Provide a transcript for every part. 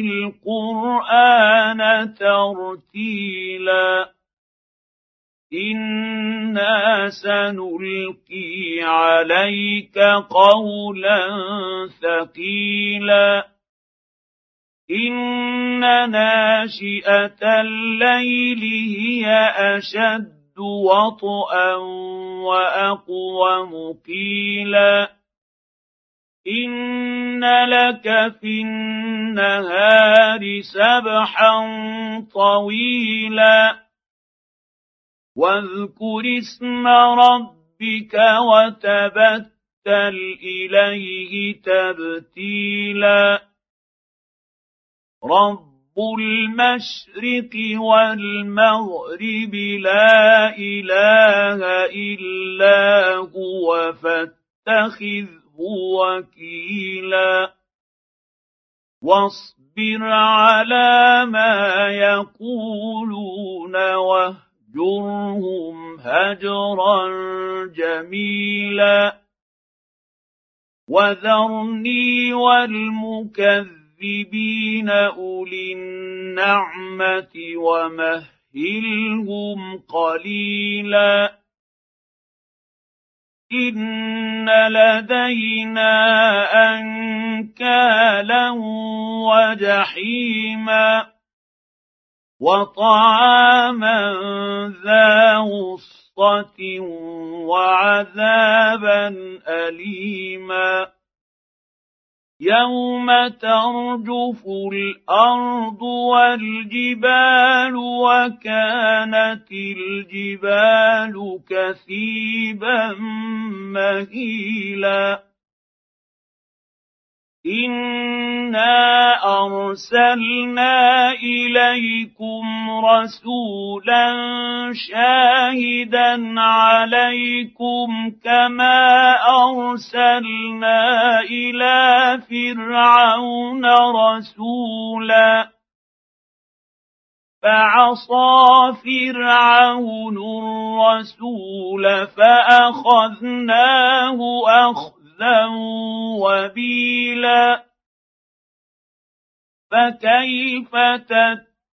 القران ترتيلا أنا سنلقي عليك قولا ثقيلا ان ناشئه الليل هي اشد وطئا واقوم قيلا ان لك في النهار سبحا طويلا واذكر اسم ربك وتبتل اليه تبتيلا رب المشرق والمغرب لا اله الا هو وكيلا. واصبر على ما يقولون واهجرهم هجرا جميلا. وذرني والمكذبين المكذبين أولي النعمة ومهلهم قليلا. ان لدينا انكالا وجحيما وطعاما ذا غصه وعذابا اليما يوم ترجف الأرض والجبال وكانت الجبال كثيبا مهيلا انا ارسلنا اليكم رسولا شاهدا عليكم كما ارسلنا إلى فرعون رسولا. فعصى فرعون الرسول فأخذناه اخذ أخذا وبيلا. فكيف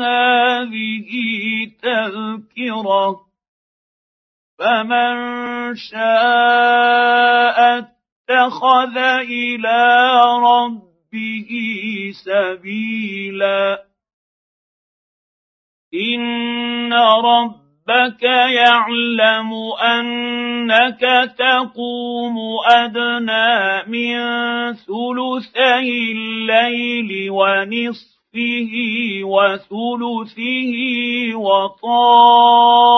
هذه تذكرة فمن شاء اتخذ إلى ربه سبيلا. إن رب ربك يعلم أنك تقوم أدنى من ثلثي الليل ونصفه وثلثه وطائفة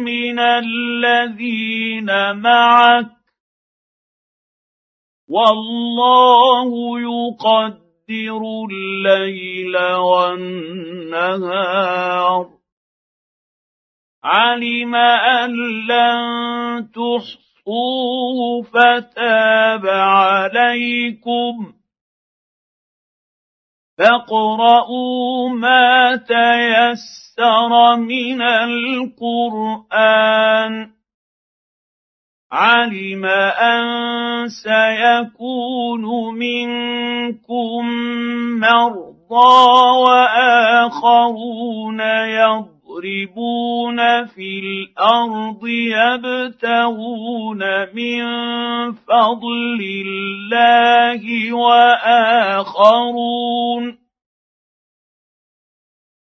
من الذين معك والله يقدر الليل والنهار. علم أن لن تحصوه فتاب عليكم. فاقرؤوا ما تيسر من القرآن. علم أن سيكون منكم مرضى وآخرون يضرون يضربون في الأرض يبتغون من فضل الله وآخرون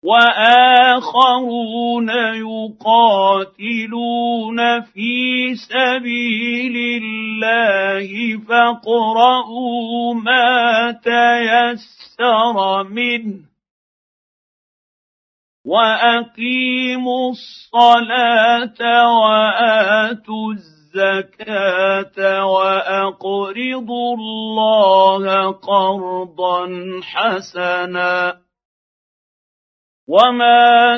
وآخرون يقاتلون في سبيل الله فاقرؤوا ما تيسر منه واقيموا الصلاه واتوا الزكاه واقرضوا الله قرضا حسنا وما